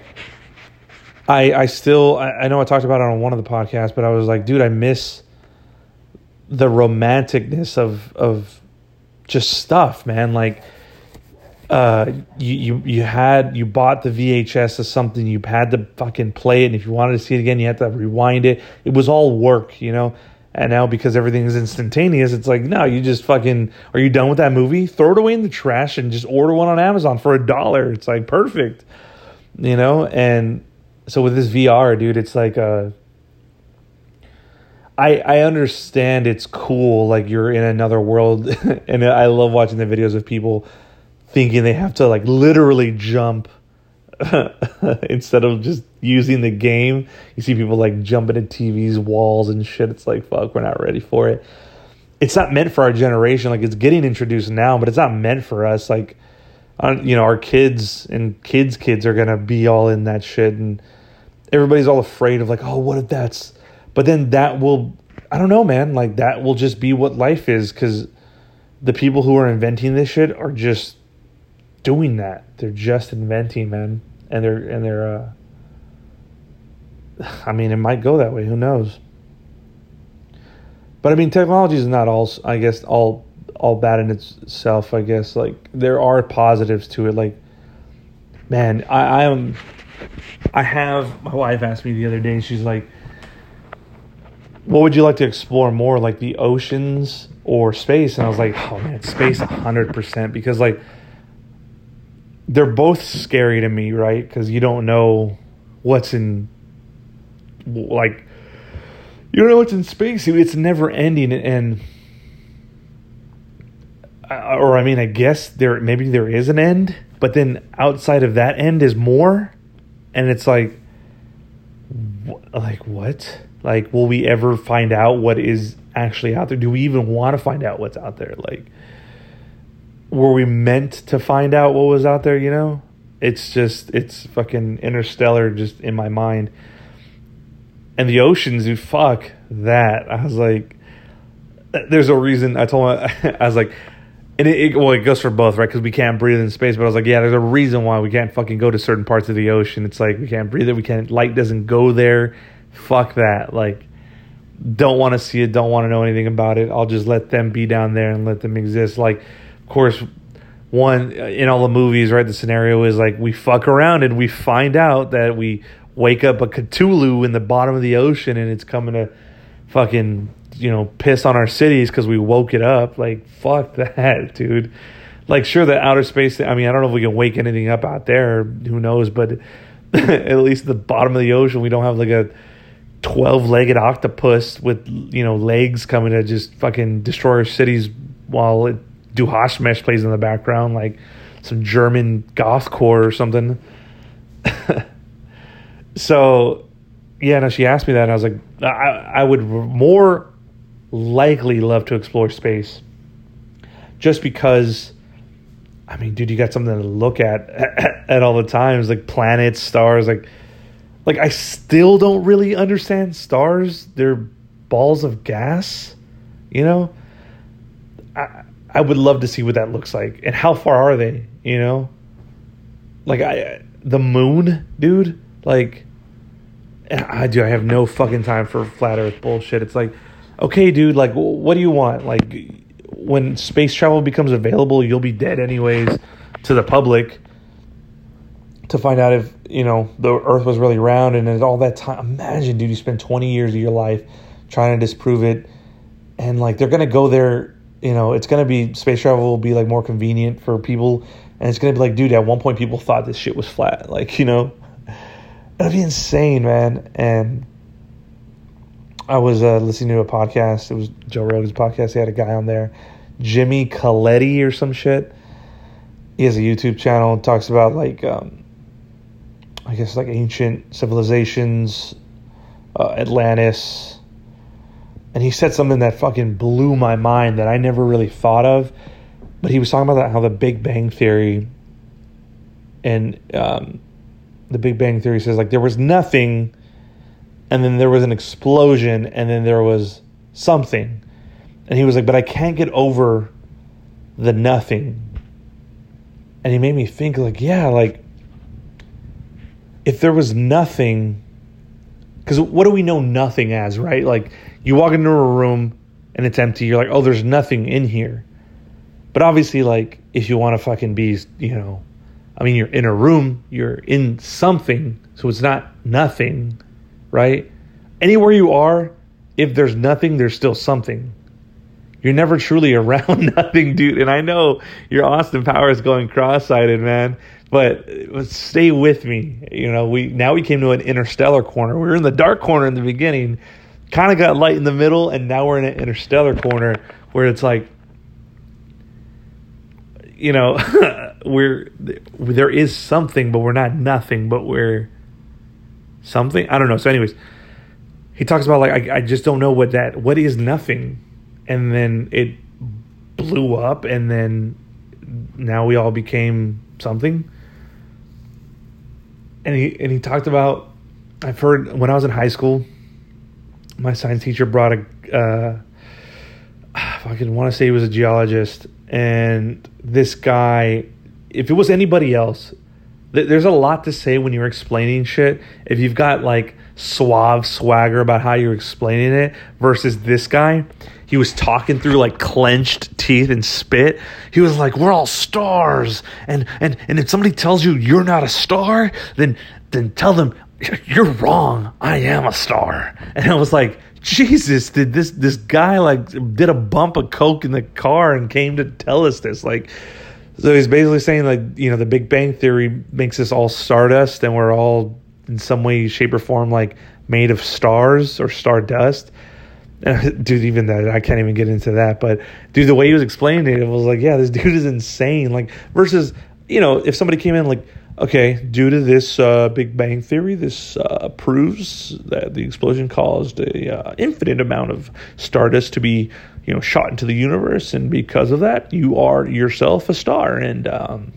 I I still I, I know I talked about it on one of the podcasts, but I was like, dude, I miss the romanticness of of just stuff, man. Like uh you, you you had you bought the VHS of something, you had to fucking play it, and if you wanted to see it again, you had to rewind it. It was all work, you know. And now because everything is instantaneous, it's like, no, you just fucking are you done with that movie? Throw it away in the trash and just order one on Amazon for a dollar. It's like perfect. You know, and so with this VR, dude, it's like uh I I understand it's cool, like you're in another world, and I love watching the videos of people thinking they have to like literally jump instead of just using the game. You see people like jumping at TVs, walls, and shit. It's like fuck, we're not ready for it. It's not meant for our generation. Like it's getting introduced now, but it's not meant for us. Like, uh, you know, our kids and kids' kids are gonna be all in that shit and everybody's all afraid of like, oh, what if that's, but then that will, I don't know, man, like that will just be what life is because the people who are inventing this shit are just doing that. They're just inventing, man, and they're and they're. uh I mean, it might go that way. Who knows? But I mean, technology is not all. I guess all all bad in itself. I guess like there are positives to it. Like, man, I, I am I have my wife asked me the other day. She's like, "What would you like to explore more, like the oceans or space?" And I was like, "Oh man, space, hundred percent." Because like they're both scary to me, right? Because you don't know what's in like you don't know what's in space. It's never ending, and or I mean, I guess there maybe there is an end, but then outside of that end is more and it's like wh- like what Like, will we ever find out what is actually out there? Do we even want to find out what's out there? Like, were we meant to find out what was out there, you know? It's just, it's fucking interstellar just in my mind. And the oceans, dude, fuck that. I was like, there's a reason I told him, I was like, and it, it, well, it goes for both, right? Because we can't breathe in space. But I was like, yeah, there's a reason why we can't fucking go to certain parts of the ocean. It's like we can't breathe it. We can't. Light doesn't go there. Fuck that. Like, don't want to see it. Don't want to know anything about it. I'll just let them be down there and let them exist. Like, course, one in all the movies, right? The scenario is like we fuck around and we find out that we wake up a Cthulhu in the bottom of the ocean and it's coming to fucking you know, piss on our cities because we woke it up. Like, fuck that, dude. Like, sure, the outer space. I mean, I don't know if we can wake anything up out there. Who knows? But at least the bottom of the ocean, we don't have like a twelve-legged octopus with you know legs coming to just fucking destroy our cities while it, Du Hast Mich plays in the background, like some German gothcore or something. so, yeah, no, she asked me that, and I was like, I, I would more likely love to explore space just because I mean, dude, you got something to look at at all the times, like planets, stars, like like I still don't really understand stars. They're balls of gas, you know? I would love to see what that looks like and how far are they, you know? Like I the moon, dude, like I do I have no fucking time for flat earth bullshit. It's like okay, dude, like, what do you want? Like, when space travel becomes available, you'll be dead anyways to the public to find out if, you know, the earth was really round and all that time. Imagine, dude, you spend 20 years of your life trying to disprove it. And, like, they're going to go there, you know, it's to be, space travel will be, like, more convenient for people. And it's to be like, dude, at one point people thought this shit was flat. Like, you know, that'd be insane, man. And I was uh, listening to a podcast. It was Joe Rogan's podcast. He had a guy on there, Jimmy Coletti or some shit. He has a YouTube channel. Talks about like, um, I guess like ancient civilizations, uh, Atlantis, and he said something that fucking blew my mind that I never really thought of. But he was talking about how the Big Bang Theory and um, the Big Bang Theory says like there was nothing and then there was an explosion and then there was something. And he was like but i can't get over the nothing. And he made me think like yeah like if there was nothing because what do we know nothing as right? Like you walk into a room and it's empty you're like oh there's nothing in here but obviously like if you want to fucking be you know i mean you're in a room you're in something so it's not nothing right? Anywhere you are, if there's nothing, there's still something. You're never truly around nothing, dude. And I know your Austin Powers going cross-sided, man. But stay with me. You know, we now we came to an interstellar corner. We were in the dark corner in the beginning, kind of got light in the middle, and now we're in an interstellar corner where it's like, you know, we're there is something, but we're not nothing, but we're something. I don't know. So, anyways, he talks about like I, I just don't know what that what is nothing, and then it blew up, and then now we all became something. And he and he talked about I've heard when I was in high school, my science teacher brought a uh, I could want to say he was a geologist, and this guy, if it was anybody else, there's a lot to say when you're explaining shit. If you've got like suave swagger about how you're explaining it versus this guy, he was talking through like clenched teeth and spit. He was like, "We're all stars," and and and if somebody tells you you're not a star, then then tell them you're wrong. I am a star. And I was like, Jesus, did this this guy like did a bump of coke in the car and came to tell us this like so he's basically saying like you know the Big Bang Theory makes us all stardust, and we're all in some way, shape, or form like made of stars or stardust. dude, even that I can't even get into that. But dude, the way he was explaining it, it was like, yeah, this dude is insane. Like versus, you know, if somebody came in like, okay, due to this uh, Big Bang Theory, this uh, proves that the explosion caused an uh, infinite amount of stardust to be, you know, shot into the universe, and because of that, you are yourself a star. And um,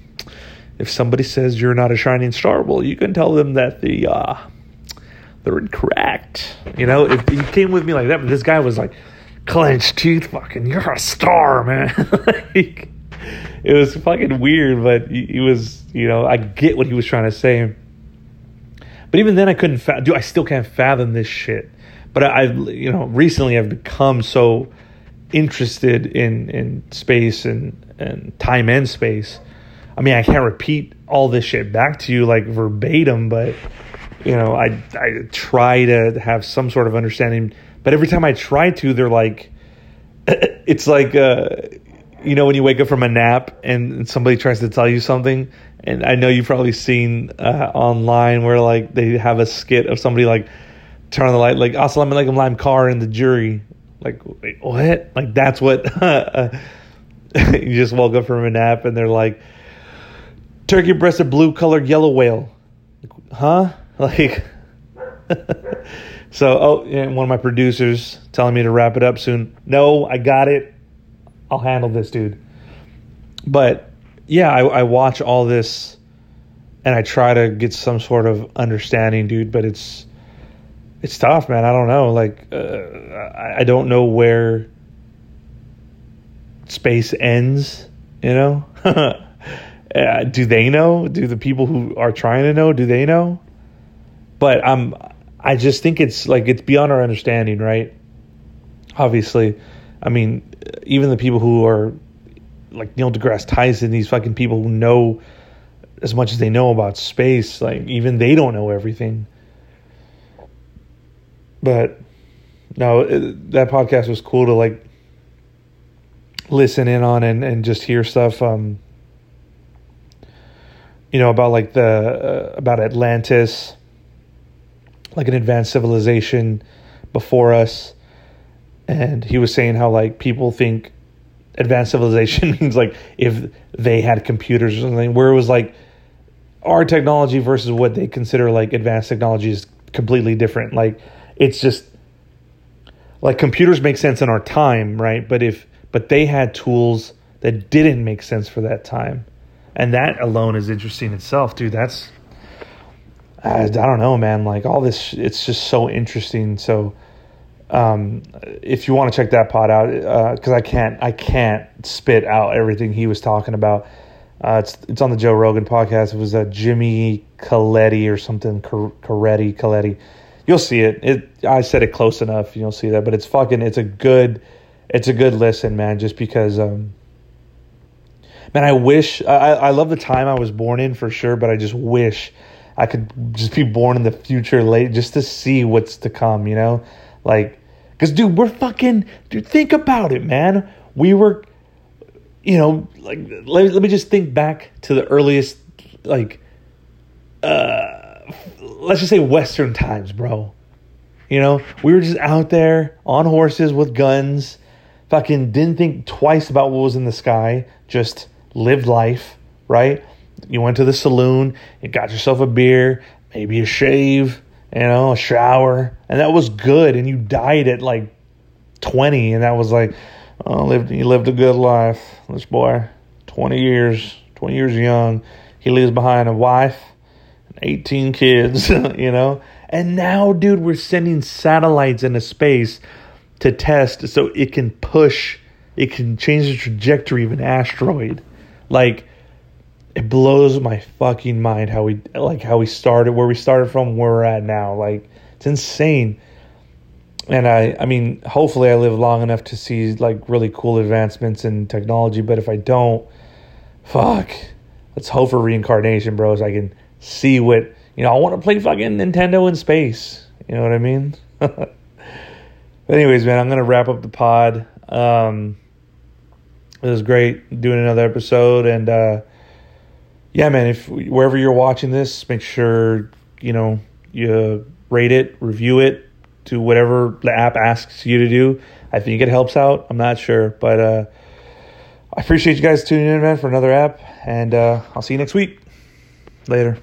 if somebody says you're not a shining star, well, you can tell them that the uh, they're incorrect. You know, if you came with me like that, but this guy was like clenched teeth, fucking, you're a star, man. like, it was fucking weird, but he, was, you know, I get what he was trying to say. But even then, I couldn't, fa- dude, I still can't fathom this shit. But I, you know, recently I've become so interested in in space and and time and space. I mean, I can't repeat all this shit back to you like verbatim, but you know, I I try to have some sort of understanding. But every time I try to, they're like, it's like. Uh, you know when you wake up from a nap and somebody tries to tell you something and i know you've probably seen uh, online where like they have a skit of somebody like turn on the light like assalamu alaikum lime car in the jury. Like wait, what? Like that's what you just woke up from a nap and they're like turkey breasted blue colored yellow whale. Huh? Like so oh yeah, one of my producers telling me to wrap it up soon. No i got it I'll handle this, dude. But yeah, I, I watch all this and I try to get some sort of understanding, dude. But it's it's tough, man. I don't know. Like uh, I, I don't know where space ends. You know, uh, do they know? Do the people who are trying to know? Do they know? But I'm. I just think it's like it's beyond our understanding, right? Obviously, I mean, even the people who are like Neil deGrasse Tyson, these fucking people who know as much as they know about space, like even they don't know everything. But no, it, that podcast was cool to like listen in on and, and just hear stuff. Um, you know about like the uh, about Atlantis, like an advanced civilization before us and he was saying how like people think advanced civilization means like if they had computers or something where it was like our technology versus what they consider like advanced technology is completely different. Like it's just like computers make sense in our time right? But if but they had tools that didn't make sense for that time. And that alone is interesting itself dude. That's I, I don't know man. Like all this it's just so interesting. So um, if you want to check that pod out, because uh, I can't I can't spit out everything he was talking about. Uh, it's it's on the Joe Rogan podcast. It was a Jimmy Coletti or something Coretti Coletti. You'll see it. It I said it close enough. You'll see that, but it's fucking. It's a good. It's a good listen, man. Just because, um, man, I wish I I love the time I was born in for sure, but I just wish I could just be born in the future late just to see what's to come. You know like, because, dude, we're fucking, dude, think about it, man. We were, you know, like, let, let me just think back to the earliest, like, uh, let's just say Western times, bro. You know, we were just out there on horses with guns, fucking didn't think twice about what was in the sky, just lived life, right? You went to the saloon, you got yourself a beer, maybe a shave, you know, a shower, and that was good. And you died at like 20, and that was like, oh, lived, he lived a good life. This boy, 20 years, 20 years young. He leaves behind a wife, 18 kids, you know. And now, dude, we're sending satellites into space to test so it can push, it can change the trajectory of an asteroid. Like, it blows my fucking mind how we like how we started where we started from where we're at now. Like it's insane. And i i mean hopefully i live long enough to see like really cool advancements in technology but if i don't fuck. Let's hope for reincarnation bros i can see what you know i want to play fucking nintendo in space. You know what i mean? Anyways man i'm gonna wrap up the pod. Um it was great doing another episode and uh yeah, man, if wherever you're watching this, make sure you know you rate it, review it, do whatever the app asks you to do. I think it helps out. I'm not sure, but uh, I appreciate you guys tuning in, man, for another app, and uh, I'll see you next week. Later.